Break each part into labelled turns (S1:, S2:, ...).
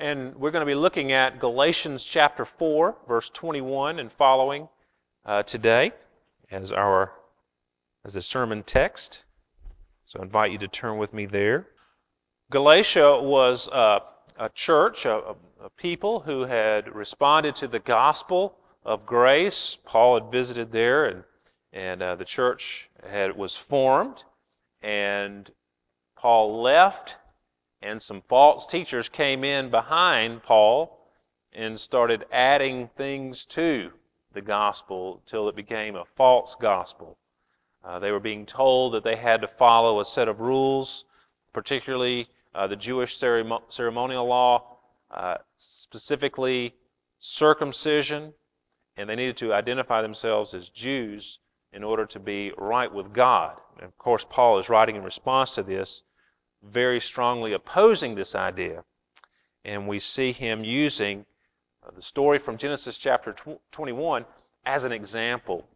S1: and we're going to be looking at Galatians chapter 4, verse 21 and following uh, today as our as the sermon text. So I invite you to turn with me there. Galatia was uh, a church, a, a people who had responded to the gospel of grace. Paul had visited there, and and uh, the church had was formed, and Paul left, and some false teachers came in behind Paul and started adding things to the gospel till it became a false gospel. Uh, they were being told that they had to follow a set of rules, particularly uh, the Jewish ceremonial law, uh, specifically circumcision, and they needed to identify themselves as Jews in order to be right with God. And of course, Paul is writing in response to this, very strongly opposing this idea. And we see him using uh, the story from Genesis chapter 21 as an example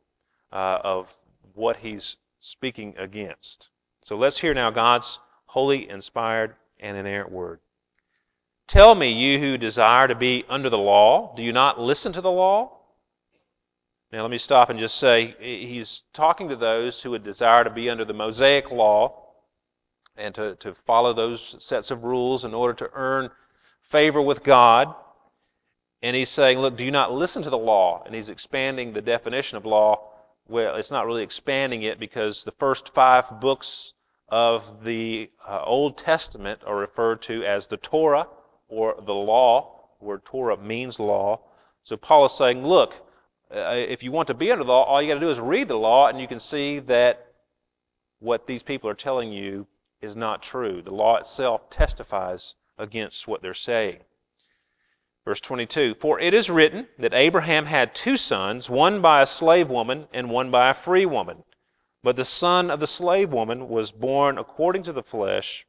S1: uh, of what he's speaking against. So let's hear now God's holy, inspired, and inerrant word. Tell me, you who desire to be under the law, do you not listen to the law? Now, let me stop and just say he's talking to those who would desire to be under the Mosaic law and to, to follow those sets of rules in order to earn favor with God. And he's saying, look, do you not listen to the law? And he's expanding the definition of law. Well, it's not really expanding it because the first five books of the uh, Old Testament are referred to as the Torah or the law, where Torah means law. So Paul is saying, look, uh, if you want to be under the law, all you got to do is read the law, and you can see that what these people are telling you is not true. The law itself testifies against what they're saying. Verse 22 For it is written that Abraham had two sons, one by a slave woman and one by a free woman. But the son of the slave woman was born according to the flesh,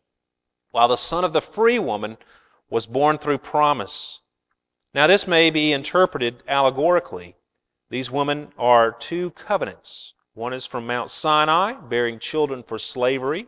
S1: while the son of the free woman was born through promise. Now, this may be interpreted allegorically. These women are two covenants. One is from Mount Sinai, bearing children for slavery.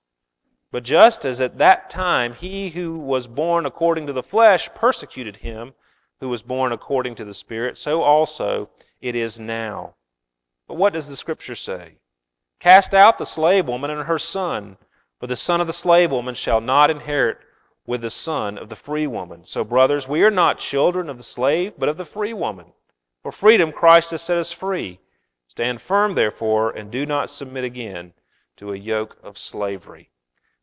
S1: But just as at that time he who was born according to the flesh persecuted him who was born according to the Spirit, so also it is now. But what does the Scripture say? Cast out the slave woman and her son, for the son of the slave woman shall not inherit with the son of the free woman. So, brothers, we are not children of the slave, but of the free woman. For freedom Christ has set us free. Stand firm, therefore, and do not submit again to a yoke of slavery.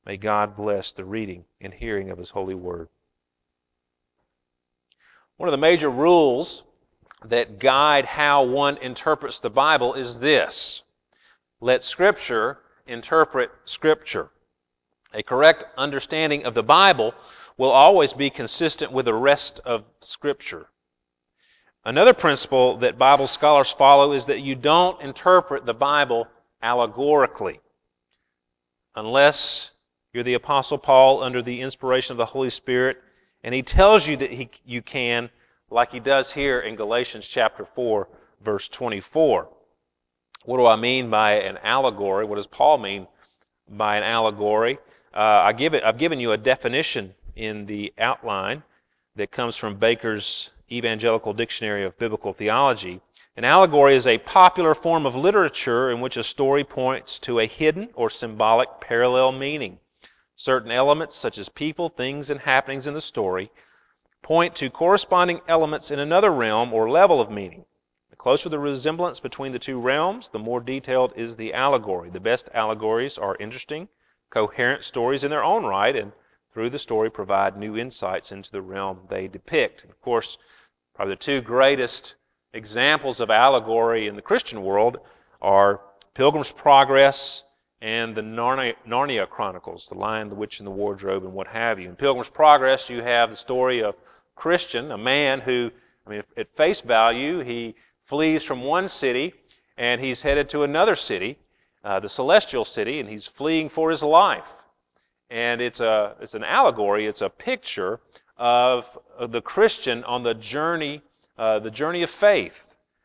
S1: May God bless the reading and hearing of His holy word. One of the major rules that guide how one interprets the Bible is this let Scripture interpret Scripture. A correct understanding of the Bible will always be consistent with the rest of Scripture. Another principle that Bible scholars follow is that you don't interpret the Bible allegorically. Unless you're the Apostle Paul under the inspiration of the Holy Spirit, and he tells you that he, you can, like he does here in Galatians chapter 4, verse 24. What do I mean by an allegory? What does Paul mean by an allegory? Uh, I give it, I've given you a definition in the outline that comes from Baker's Evangelical Dictionary of Biblical Theology. An allegory is a popular form of literature in which a story points to a hidden or symbolic parallel meaning. Certain elements, such as people, things, and happenings in the story, point to corresponding elements in another realm or level of meaning. The closer the resemblance between the two realms, the more detailed is the allegory. The best allegories are interesting, coherent stories in their own right, and through the story provide new insights into the realm they depict. And of course, probably the two greatest examples of allegory in the Christian world are Pilgrim's Progress and the Narnia, Narnia, Chronicles, The Lion, the Witch, and the Wardrobe, and what have you. In Pilgrim's Progress, you have the story of Christian, a man who, I mean, at face value, he flees from one city and he's headed to another city, uh, the celestial city, and he's fleeing for his life. And it's, a, it's an allegory, it's a picture of, the Christian on the journey, uh, the journey of faith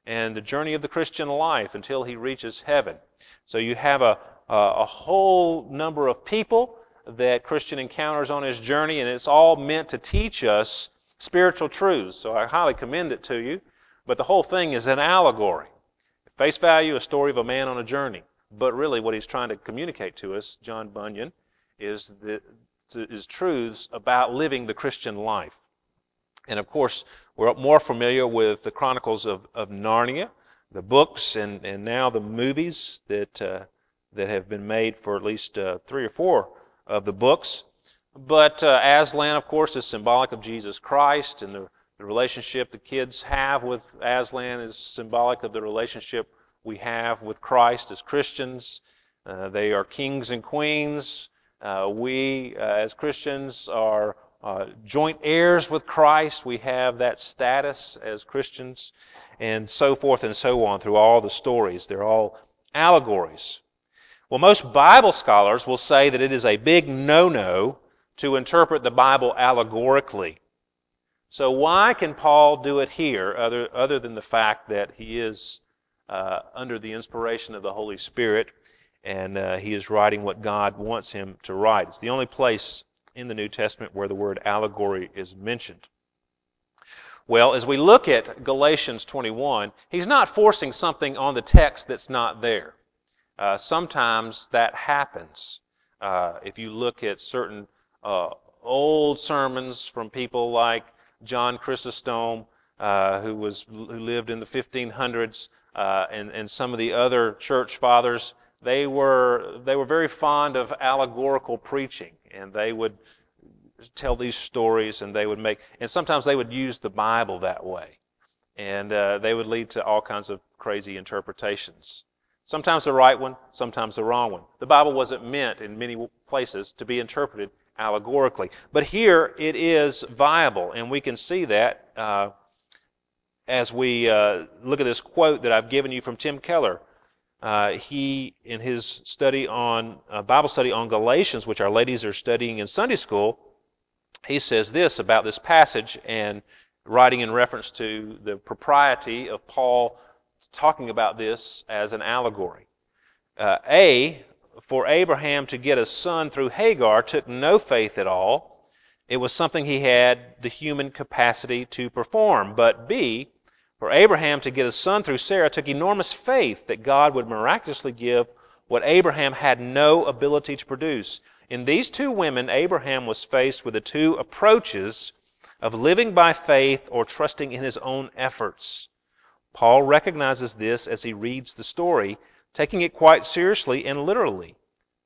S1: and the journey of the Christian life until he reaches heaven. So you have a, a, a whole number of people that Christian encounters on his journey, and it's all meant to teach us spiritual truths. So I highly commend it to you. But the whole thing is an allegory. Face value, a story of a man on a journey. But really, what he's trying to communicate to us, John Bunyan, is, the, is truths about living the Christian life. And of course, we're more familiar with the Chronicles of, of Narnia, the books, and, and now the movies that, uh, that have been made for at least uh, three or four of the books. But uh, Aslan, of course, is symbolic of Jesus Christ, and the, the relationship the kids have with Aslan is symbolic of the relationship we have with Christ as Christians. Uh, they are kings and queens. Uh, we, uh, as Christians, are uh, joint heirs with Christ. We have that status as Christians, and so forth and so on through all the stories. They're all allegories. Well, most Bible scholars will say that it is a big no no to interpret the Bible allegorically. So, why can Paul do it here, other, other than the fact that he is uh, under the inspiration of the Holy Spirit and uh, he is writing what God wants him to write? It's the only place in the New Testament where the word allegory is mentioned. Well, as we look at Galatians 21, he's not forcing something on the text that's not there. Uh, sometimes that happens. Uh, if you look at certain uh, old sermons from people like John Chrysostom, who was who lived in the 1500s, uh, and and some of the other church fathers, they were they were very fond of allegorical preaching, and they would tell these stories, and they would make and sometimes they would use the Bible that way, and uh, they would lead to all kinds of crazy interpretations. Sometimes the right one, sometimes the wrong one. The Bible wasn't meant in many places to be interpreted allegorically. But here it is viable, and we can see that uh, as we uh, look at this quote that I've given you from Tim Keller. Uh, he, in his study on uh, Bible study on Galatians, which our ladies are studying in Sunday school, he says this about this passage and writing in reference to the propriety of Paul talking about this as an allegory. Uh, a, for Abraham to get a son through Hagar took no faith at all. It was something he had the human capacity to perform. But B, for Abraham to get a son through Sarah took enormous faith that God would miraculously give what Abraham had no ability to produce. In these two women, Abraham was faced with the two approaches of living by faith or trusting in his own efforts. Paul recognizes this as he reads the story taking it quite seriously and literally.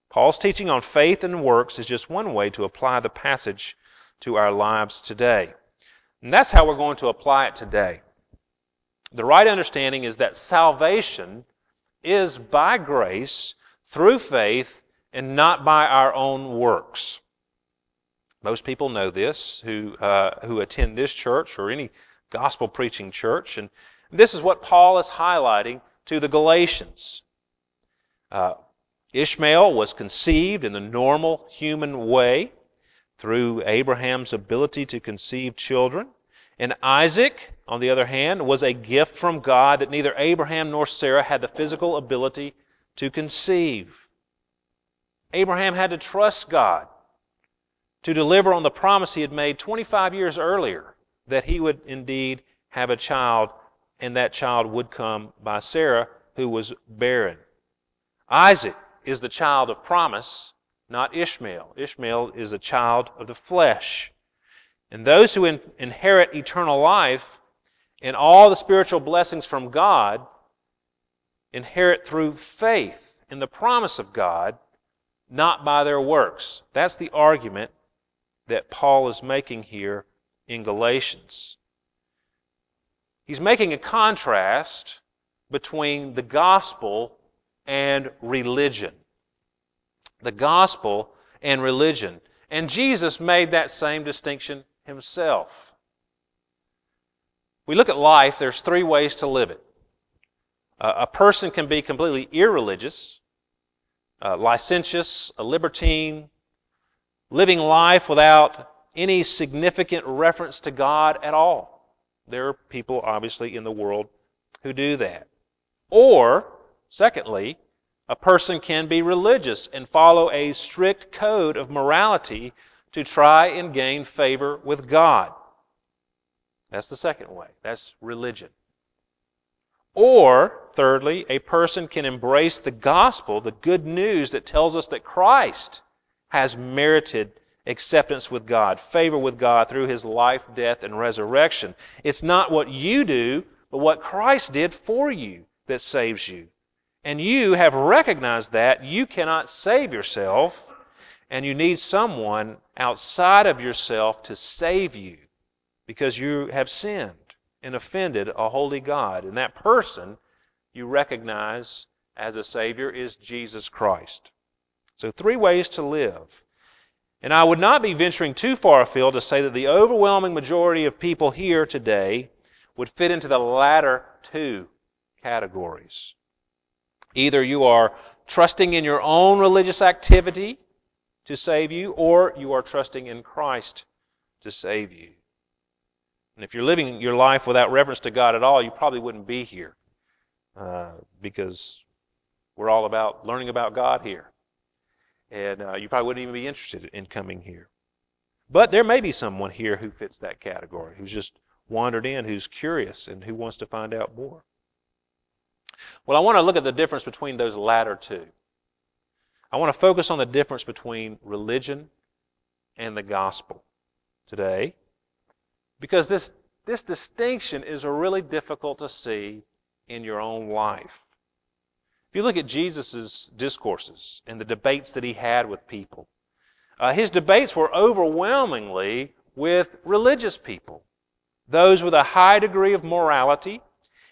S1: Paul's teaching on faith and works is just one way to apply the passage to our lives today. And that's how we're going to apply it today. The right understanding is that salvation is by grace through faith and not by our own works. Most people know this who, uh, who attend this church or any gospel preaching church. And this is what Paul is highlighting to the Galatians. Uh, Ishmael was conceived in the normal human way through Abraham's ability to conceive children. And Isaac, on the other hand, was a gift from God that neither Abraham nor Sarah had the physical ability to conceive. Abraham had to trust God to deliver on the promise he had made 25 years earlier that he would indeed have a child, and that child would come by Sarah, who was barren. Isaac is the child of promise, not Ishmael. Ishmael is a child of the flesh. And those who in, inherit eternal life and all the spiritual blessings from God inherit through faith in the promise of God, not by their works. That's the argument that Paul is making here in Galatians. He's making a contrast between the gospel and religion. The gospel and religion. And Jesus made that same distinction himself. we look at life, there's three ways to live it. Uh, a person can be completely irreligious, uh, licentious, a libertine, living life without any significant reference to God at all. There are people, obviously, in the world who do that. Or, secondly, a person can be religious and follow a strict code of morality to try and gain favor with God. That's the second way. That's religion. Or, thirdly, a person can embrace the gospel, the good news that tells us that Christ has merited acceptance with God, favor with God through his life, death, and resurrection. It's not what you do, but what Christ did for you that saves you. And you have recognized that you cannot save yourself, and you need someone outside of yourself to save you because you have sinned and offended a holy God. And that person you recognize as a Savior is Jesus Christ. So, three ways to live. And I would not be venturing too far afield to say that the overwhelming majority of people here today would fit into the latter two categories. Either you are trusting in your own religious activity to save you, or you are trusting in Christ to save you. And if you're living your life without reverence to God at all, you probably wouldn't be here uh, because we're all about learning about God here. And uh, you probably wouldn't even be interested in coming here. But there may be someone here who fits that category, who's just wandered in, who's curious, and who wants to find out more. Well, I want to look at the difference between those latter two. I want to focus on the difference between religion and the gospel today because this, this distinction is really difficult to see in your own life. You look at Jesus' discourses and the debates that he had with people, uh, his debates were overwhelmingly with religious people, those with a high degree of morality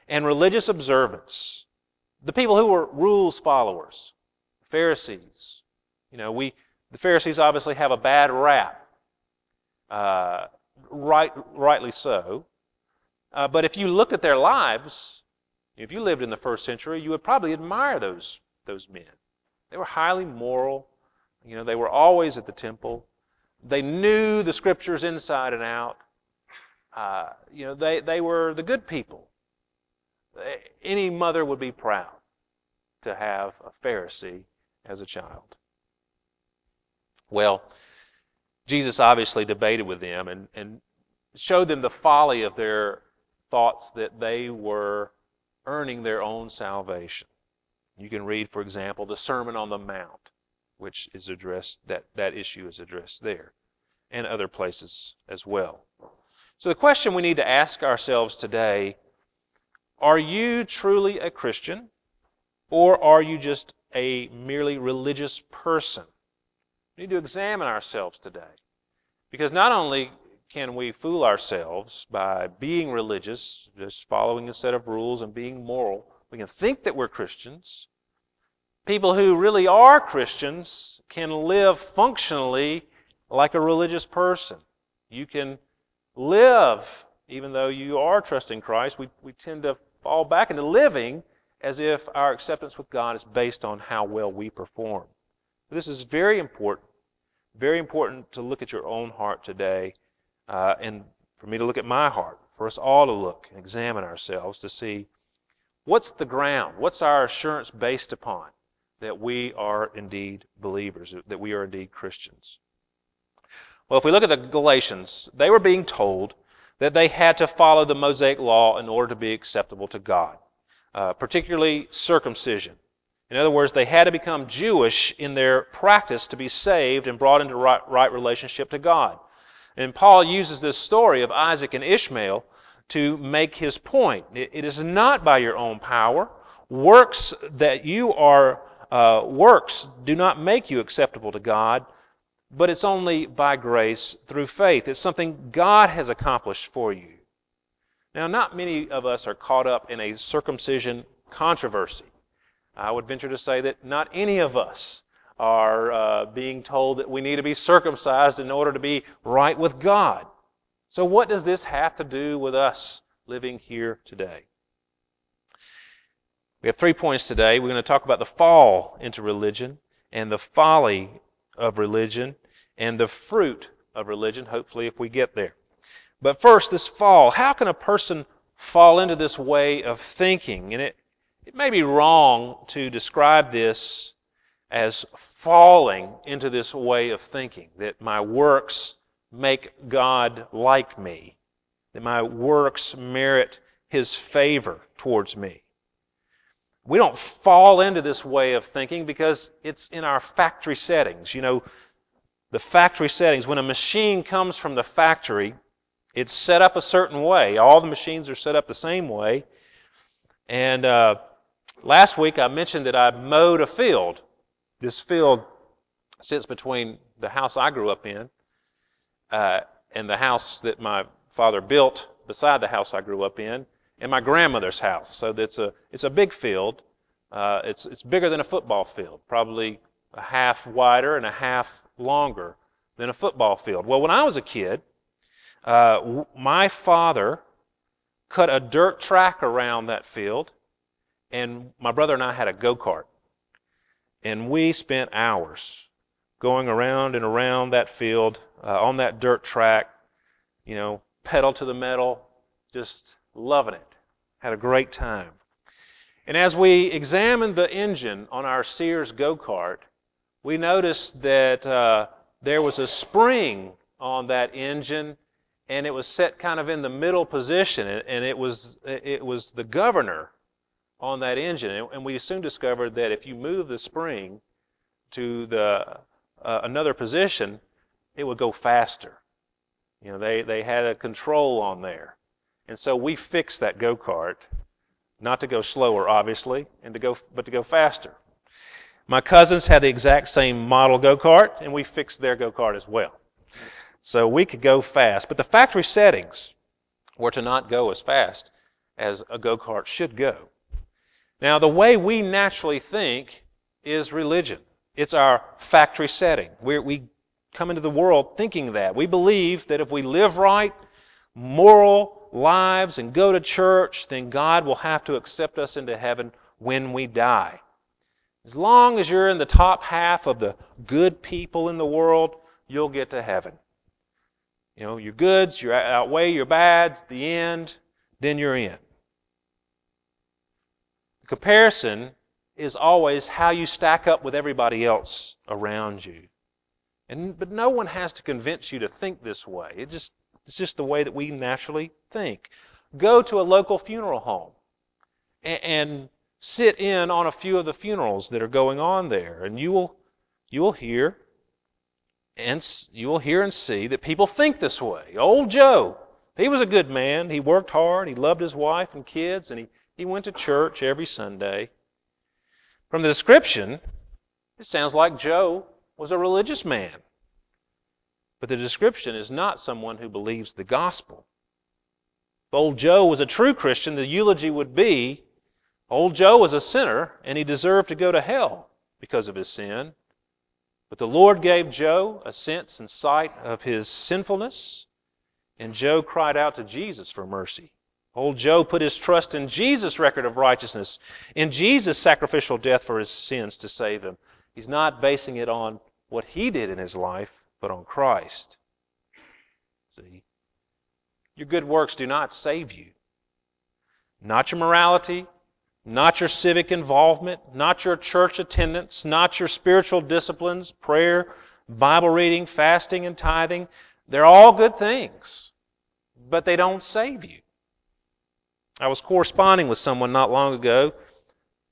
S1: and religious observance, the people who were rules followers, Pharisees. You know, we the Pharisees obviously have a bad rap. Uh, right, rightly so. Uh, but if you look at their lives, if you lived in the first century, you would probably admire those, those men. They were highly moral. You know, they were always at the temple. They knew the scriptures inside and out. Uh, you know, they, they were the good people. Any mother would be proud to have a Pharisee as a child. Well, Jesus obviously debated with them and, and showed them the folly of their thoughts that they were earning their own salvation. You can read, for example, the Sermon on the Mount, which is addressed, that, that issue is addressed there, and other places as well. So the question we need to ask ourselves today are you truly a Christian, or are you just a merely religious person? We need to examine ourselves today. Because not only can we fool ourselves by being religious, just following a set of rules and being moral, we can think that we're Christians. People who really are Christians can live functionally like a religious person. You can live, even though you are trusting Christ, we, we tend to fall back into living as if our acceptance with God is based on how well we perform. This is very important. Very important to look at your own heart today, uh, and for me to look at my heart, for us all to look and examine ourselves to see what's the ground, what's our assurance based upon that we are indeed believers, that we are indeed Christians. Well, if we look at the Galatians, they were being told that they had to follow the Mosaic law in order to be acceptable to God uh, particularly circumcision. In other words, they had to become Jewish in their practice to be saved and brought into right, right relationship to God. And Paul uses this story of Isaac and Ishmael to make his point. it, is not by your own power. Works that you are, uh, works do not make you acceptable to God, but it's only by grace through faith. It's something God has accomplished for you. Now, not many of us are caught up in a circumcision controversy. I would venture to say that not any of us are uh, being told that we need to be circumcised in order to be right with God. So, what does this have to do with us living here today. We have three points today. We're going to talk about the fall into religion and the folly of religion and the fruit of religion, hopefully, if we get there. But first, this fall. How can a person fall into this way of thinking? And it, it may be wrong to describe this as falling into this way of thinking, that my works make God like me, that my works merit His favor towards me. We don't fall into this way of thinking because it's in our factory settings. You know, the factory settings, when a machine comes from the factory, it's set up a certain way. All the machines are set up the same way. And uh, last week I mentioned that I mowed a field. This field sits between the house I grew up in uh, and the house that my father built beside the house I grew up in and my grandmother's house. So it's a it's a big field. Uh, it's it's bigger than a football field, probably a half wider and a half longer than a football field. Well, when I was a kid, uh, w- my father cut a dirt track around that field, and my brother and I had a go kart, and we spent hours going around and around that field uh, on that dirt track. You know, pedal to the metal, just loving it. Had a great time. And as we examined the engine on our Sears go kart, we noticed that uh, there was a spring on that engine, and it was set kind of in the middle position, and it was it was the governor on that engine. And we soon discovered that if you move the spring to the uh, another position, it would go faster. You know, they they had a control on there. And so we fixed that go kart, not to go slower, obviously, and to go, but to go faster. My cousins had the exact same model go kart, and we fixed their go kart as well. So we could go fast. But the factory settings were to not go as fast as a go kart should go. Now, the way we naturally think is religion. It's our factory setting. we we come into the world thinking that. We believe that if we live right, moral, lives and go to church, then God will have to accept us into heaven when we die. As long as you're in the top half of the good people in the world, you'll get to heaven. You know, your goods, you outweigh your bads, the end, then you're in. Comparison is always how you stack up with everybody else around you. And, but no one has to convince you to think this way. It just it's just the way that we naturally think. Go to a local funeral home and, and sit in on a few of the funerals that are going on there, and you will you will hear and you will hear and see that people think this way. Old Joe, he was a good man. He worked hard. He loved his wife and kids, and he, he went to church every Sunday. From the description, it sounds like Joe was a religious man. But the description is not someone who believes the gospel. If old Joe was a true Christian, the eulogy would be old Joe was a sinner and he deserved to go to hell because of his sin. But the Lord gave Joe a sense and sight of his sinfulness, and Joe cried out to Jesus for mercy. Old Joe put his trust in Jesus' record of righteousness, in Jesus' sacrificial death for his sins to save him. He's not basing it on what he did in his life, but on Christ. See? Your good works do not save you. Not your morality, not your civic involvement, not your church attendance, not your spiritual disciplines, prayer, Bible reading, fasting, and tithing. They're all good things, but they don't save you. I was corresponding with someone not long ago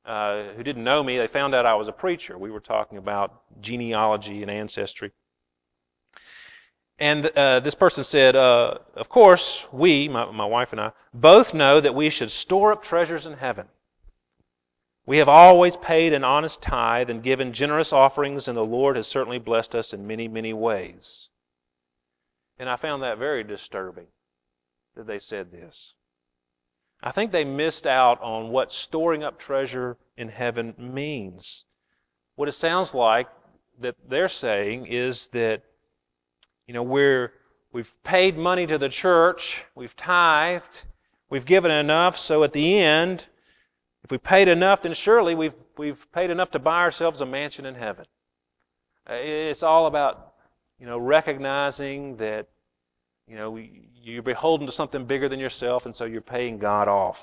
S1: uh, who didn't know me. They found out I was a preacher. We were talking about genealogy and ancestry. And uh, this person said, uh, Of course, we, my, my wife and I, both know that we should store up treasures in heaven. We have always paid an honest tithe and given generous offerings, and the Lord has certainly blessed us in many, many ways. And I found that very disturbing that they said this. I think they missed out on what storing up treasure in heaven means. What it sounds like that they're saying is that you know, we're, we've paid money to the church, we've tithed, We've given enough, so at the end, if we paid enough, then surely we've, we've paid enough to buy ourselves a mansion in heaven. Uh, it's all about, you know, recognizing that, you know, you're beholden to something bigger than yourself, and so you're paying God off.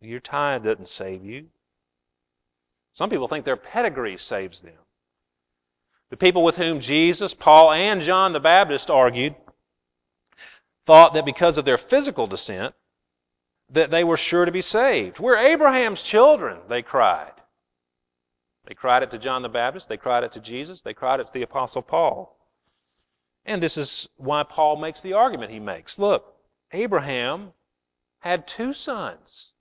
S1: Your tithe doesn't save you. Some people think their pedigree saves them. The people with whom Jesus, Paul, and John the Baptist argued thought that because of their physical descent, that they were sure to be saved. We're Abraham's children, they cried. They cried it to John the Baptist, they cried it to Jesus, they cried it to the Apostle Paul. And this is why Paul makes the argument he makes. Look, Abraham had two sons.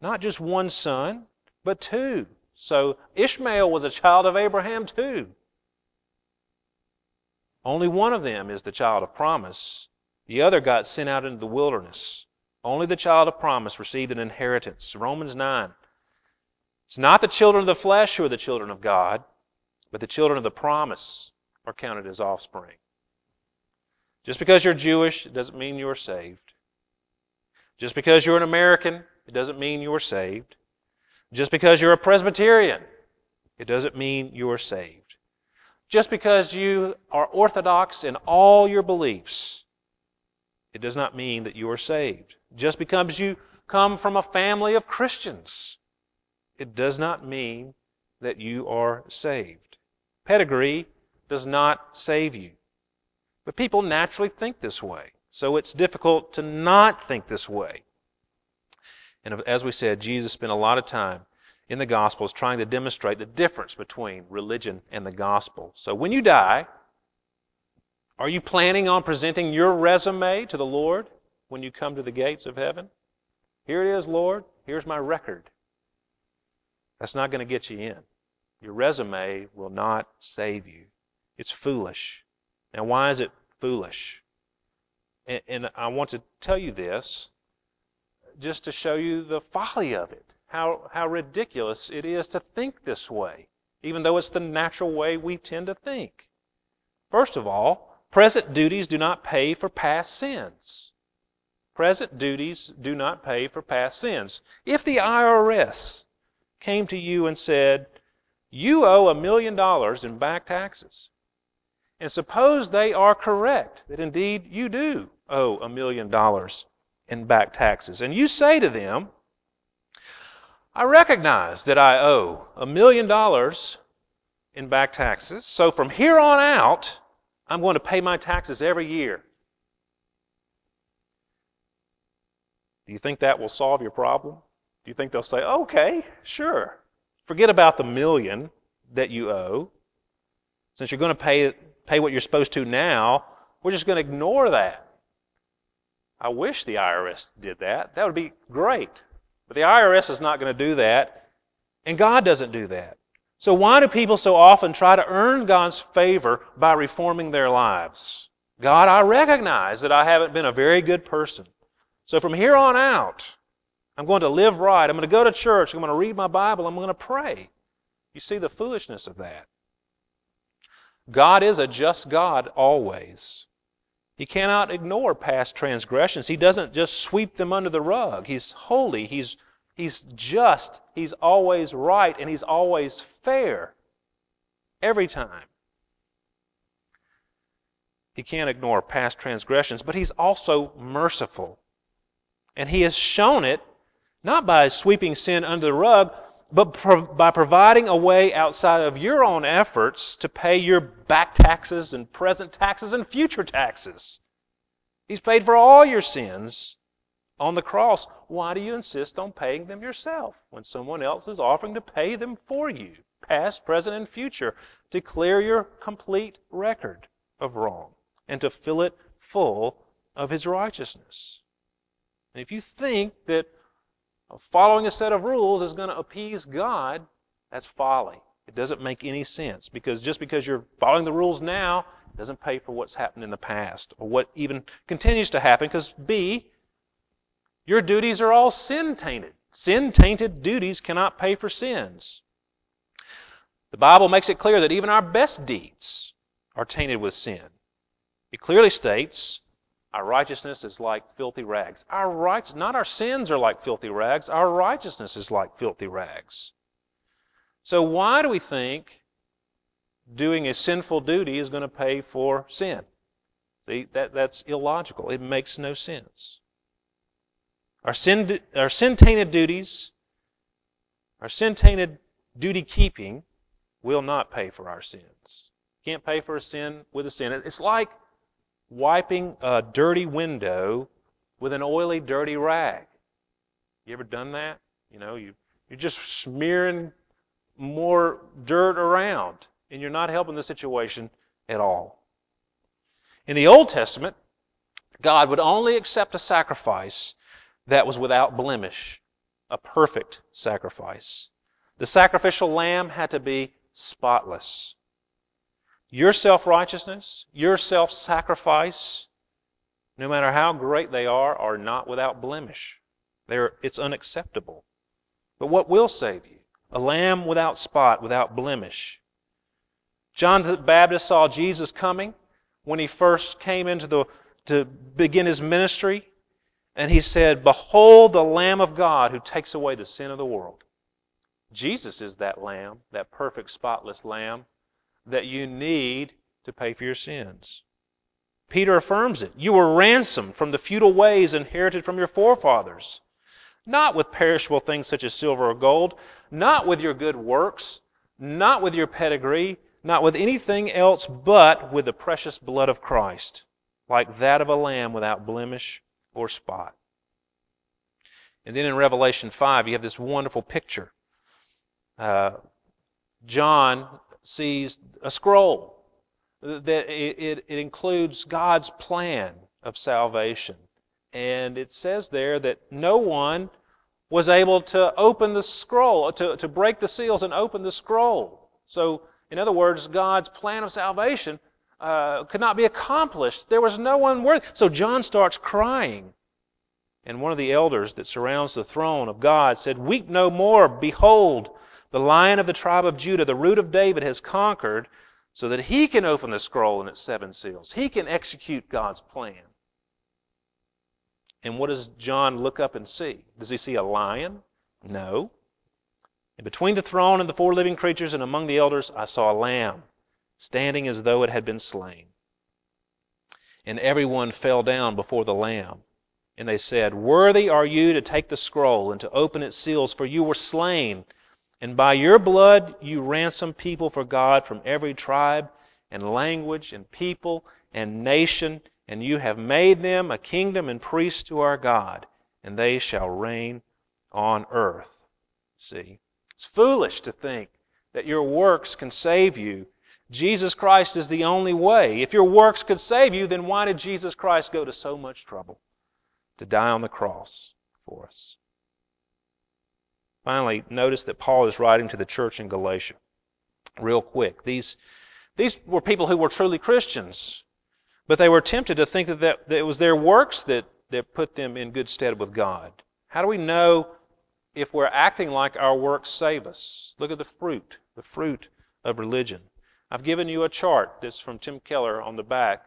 S1: Not just one son, but two. So Ishmael was a child of Abraham too. Only one of them is the child of promise. The other got sent out into the wilderness. Only the child of promise received an inheritance. Romans 9. It's not the children of the flesh who are the children of God, but the children of the promise are counted as offspring. Just because you're Jewish, it doesn't mean you're saved. Just because you're an American, it doesn't mean you're saved. Just because you're a Presbyterian, it doesn't mean you're saved. Just because you are orthodox in all your beliefs, it does not mean that you are saved. Just because you come from a family of Christians, it does not mean that you are saved. Pedigree does not save you. But people naturally think this way. So it's difficult to not think this way. And as we said, Jesus spent a lot of time in the Gospels trying to demonstrate the difference between religion and the gospel. So when you die, are you planning on presenting your resume to the Lord when you come to the gates of heaven? Here it is, Lord. Here's my record. That's not going to get you in. Your resume will not save you. It's foolish. Now, why is it foolish? And, and I want to tell you this just to show you the folly of it, how, how ridiculous it is to think this way, even though it's the natural way we tend to think. First of all, present duties do not pay for past sins. Present duties do not pay for past sins. If the IRS came to you and said, You owe a million dollars in back taxes, and suppose they are correct, that indeed you do owe a million dollars in back taxes. And you say to them, I recognize that I owe a million dollars in back taxes, so from here on out, I'm going to pay my taxes every year. Do you think that will solve your problem? Do you think they'll say, okay, sure. Forget about the million that you owe. Since you're going to pay pay what you're supposed to now, we're just going to ignore that. I wish the IRS did that. That would be great. But the IRS is not going to do that, and God doesn't do that. So, why do people so often try to earn God's favor by reforming their lives? God, I recognize that I haven't been a very good person. So, from here on out, I'm going to live right. I'm going to go to church. I'm going to read my Bible. I'm going to pray. You see the foolishness of that. God is a just God always. He cannot ignore past transgressions. He doesn't just sweep them under the rug. He's holy. He's, he's just. He's always right. And He's always fair. Every time. He can't ignore past transgressions, but He's also merciful. And He has shown it not by sweeping sin under the rug, but pro- by providing a way outside of your own efforts to pay your back taxes and present taxes and future taxes. He's paid for all your sins on the cross. Why do you insist on paying them yourself when someone else is offering to pay them for you, past, present, and future, to clear your complete record of wrong and to fill it full of His righteousness? And if you think that following a set of rules is going to appease God, that's folly. It doesn't make any sense because just because you're following the rules now doesn't pay for what's happened in the past or what even continues to happen because B, your duties are all sin tainted. Sin tainted duties cannot pay for sins. The Bible makes it clear that even our best deeds are tainted with sin. It clearly states Our righteousness is like filthy rags. Our right, not our sins are like filthy rags. Our righteousness is like filthy rags. So why do we think doing a sinful duty is going to pay for sin? See, that, that's illogical. It makes no sense. Our sin, our sin tainted duties, our sin tainted duty keeping will not pay for our sins. Can't pay for a sin with a sin. It's like wiping a dirty window with an oily, dirty rag. You ever done that? You know, you, you're just smearing more dirt around, and you're not helping the situation at all. In the Old Testament, God would only accept a sacrifice that was without blemish, a perfect sacrifice. The sacrificial lamb had to be spotless. Your self righteousness, your self sacrifice, no matter how great they are, are not without blemish. They're, it's unacceptable. But what will save you? A lamb without spot, without blemish. John the Baptist saw Jesus coming when he first came into the to begin his ministry, and he said, Behold the Lamb of God who takes away the sin of the world. Jesus is that lamb, that perfect, spotless lamb that you need to pay for your sins. Peter affirms it. You were ransomed from the futile ways inherited from your forefathers, not with perishable things such as silver or gold, not with your good works, not with your pedigree, not with anything else, but with the precious blood of Christ, like that of a lamb without blemish or spot. And then in Revelation 5, you have this wonderful picture. Uh, John sees a scroll that it, it, includes God's plan of salvation. And it says there that no one was able to open the scroll, to, to break the seals and open the scroll. So, in other words, God's plan of salvation uh, could not be accomplished. There was no one worthy. So John starts crying. And one of the elders that surrounds the throne of God said, Weep no more. Behold, the lion of the tribe of Judah, the root of David, has conquered so that he can open the scroll and its seven seals. He can execute God's plan. And what does John look up and see? Does he see a lion? No. And between the throne and the four living creatures and among the elders, I saw a lamb standing as though it had been slain. And everyone fell down before the lamb. And they said, Worthy are you to take the scroll and to open its seals, for you were slain and by your blood you ransom people for God from every tribe and language and people and nation, and you have made them a kingdom and priests to our God, and they shall reign on earth. See? It's foolish to think that your works can save you. Jesus Christ is the only way. If your works could save you, then why did Jesus Christ go to so much trouble to die on the cross for us? Finally, notice that Paul is writing to the church in Galatia. Real quick. These, these were people who were truly Christians, but they were tempted to think that, that, that it was their works that, that put them in good stead with God. How do we know if we're acting like our works save us? Look at the fruit, the fruit of religion. I've given you a chart that's from Tim Keller on the back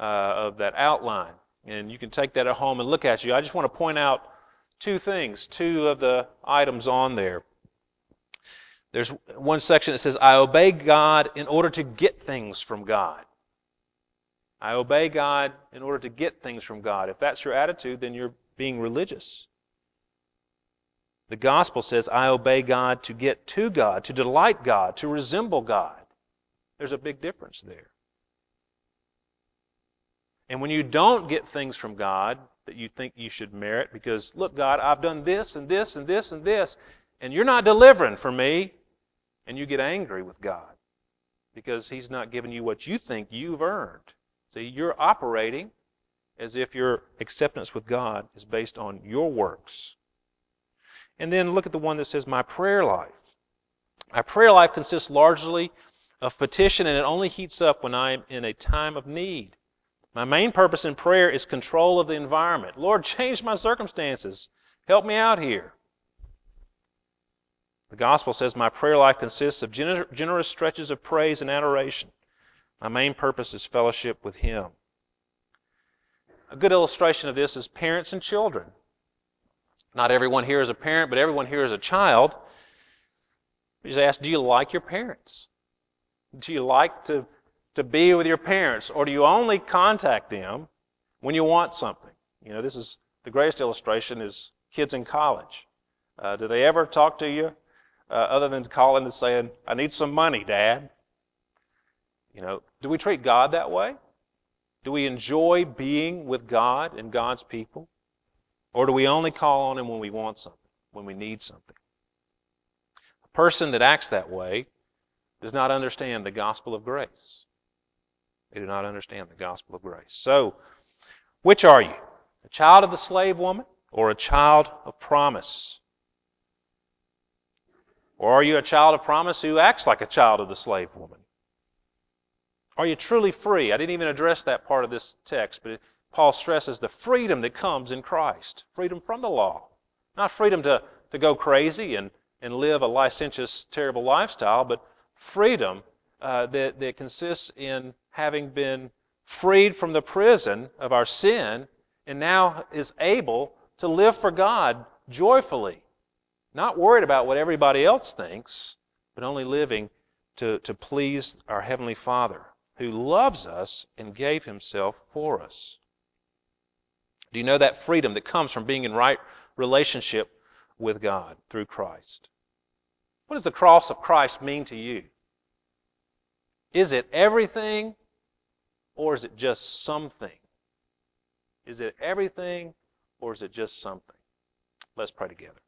S1: uh, of that outline, and you can take that at home and look at you. I just want to point out two things, two of the items on there. There's one section that says, I obey God in order to get things from God. I obey God in order to get things from God. If that's your attitude, then you're being religious. The gospel says, I obey God to get to God, to delight God, to resemble God. There's a big difference there. And when you don't get things from God, that you think you should merit because, look, God, I've done this and this and this and this, and you're not delivering for me. And you get angry with God because He's not giving you what you think you've earned. See, you're operating as if your acceptance with God is based on your works. And then look at the one that says, My prayer life. My prayer life consists largely of petition, and it only heats up when I'm in a time of need. My main purpose in prayer is control of the environment. Lord, change my circumstances. Help me out here. The gospel says my prayer life consists of generous stretches of praise and adoration. My main purpose is fellowship with Him. A good illustration of this is parents and children. Not everyone here is a parent, but everyone here is a child. You just ask, do you like your parents? Do you like to, to be with your parents? Or do you only contact them when you want something? You know, this is the greatest illustration is kids in college. Uh, do they ever talk to you uh, other than calling and saying, I need some money, Dad? You know, do we treat God that way? Do we enjoy being with God and God's people? Or do we only call on Him when we want something, when we need something? A person that acts that way does not understand the gospel of grace. They do not understand the gospel of grace. So, which are you? A child of the slave woman or a child of promise? Or are you a child of promise who acts like a child of the slave woman? Are you truly free? I didn't even address that part of this text, but Paul stresses the freedom that comes in Christ freedom from the law. Not freedom to, to go crazy and, and live a licentious, terrible lifestyle, but freedom uh, that, that consists in having been freed from the prison of our sin and now is able to live for God joyfully. Not worried about what everybody else thinks, but only living to, to please our Heavenly Father who loves us and gave himself for us. Do you know that freedom that comes from being in right relationship with God through Christ? What does the cross of Christ mean to you? Is it everything or is it just something? Is it everything or is it just something? Let's pray together.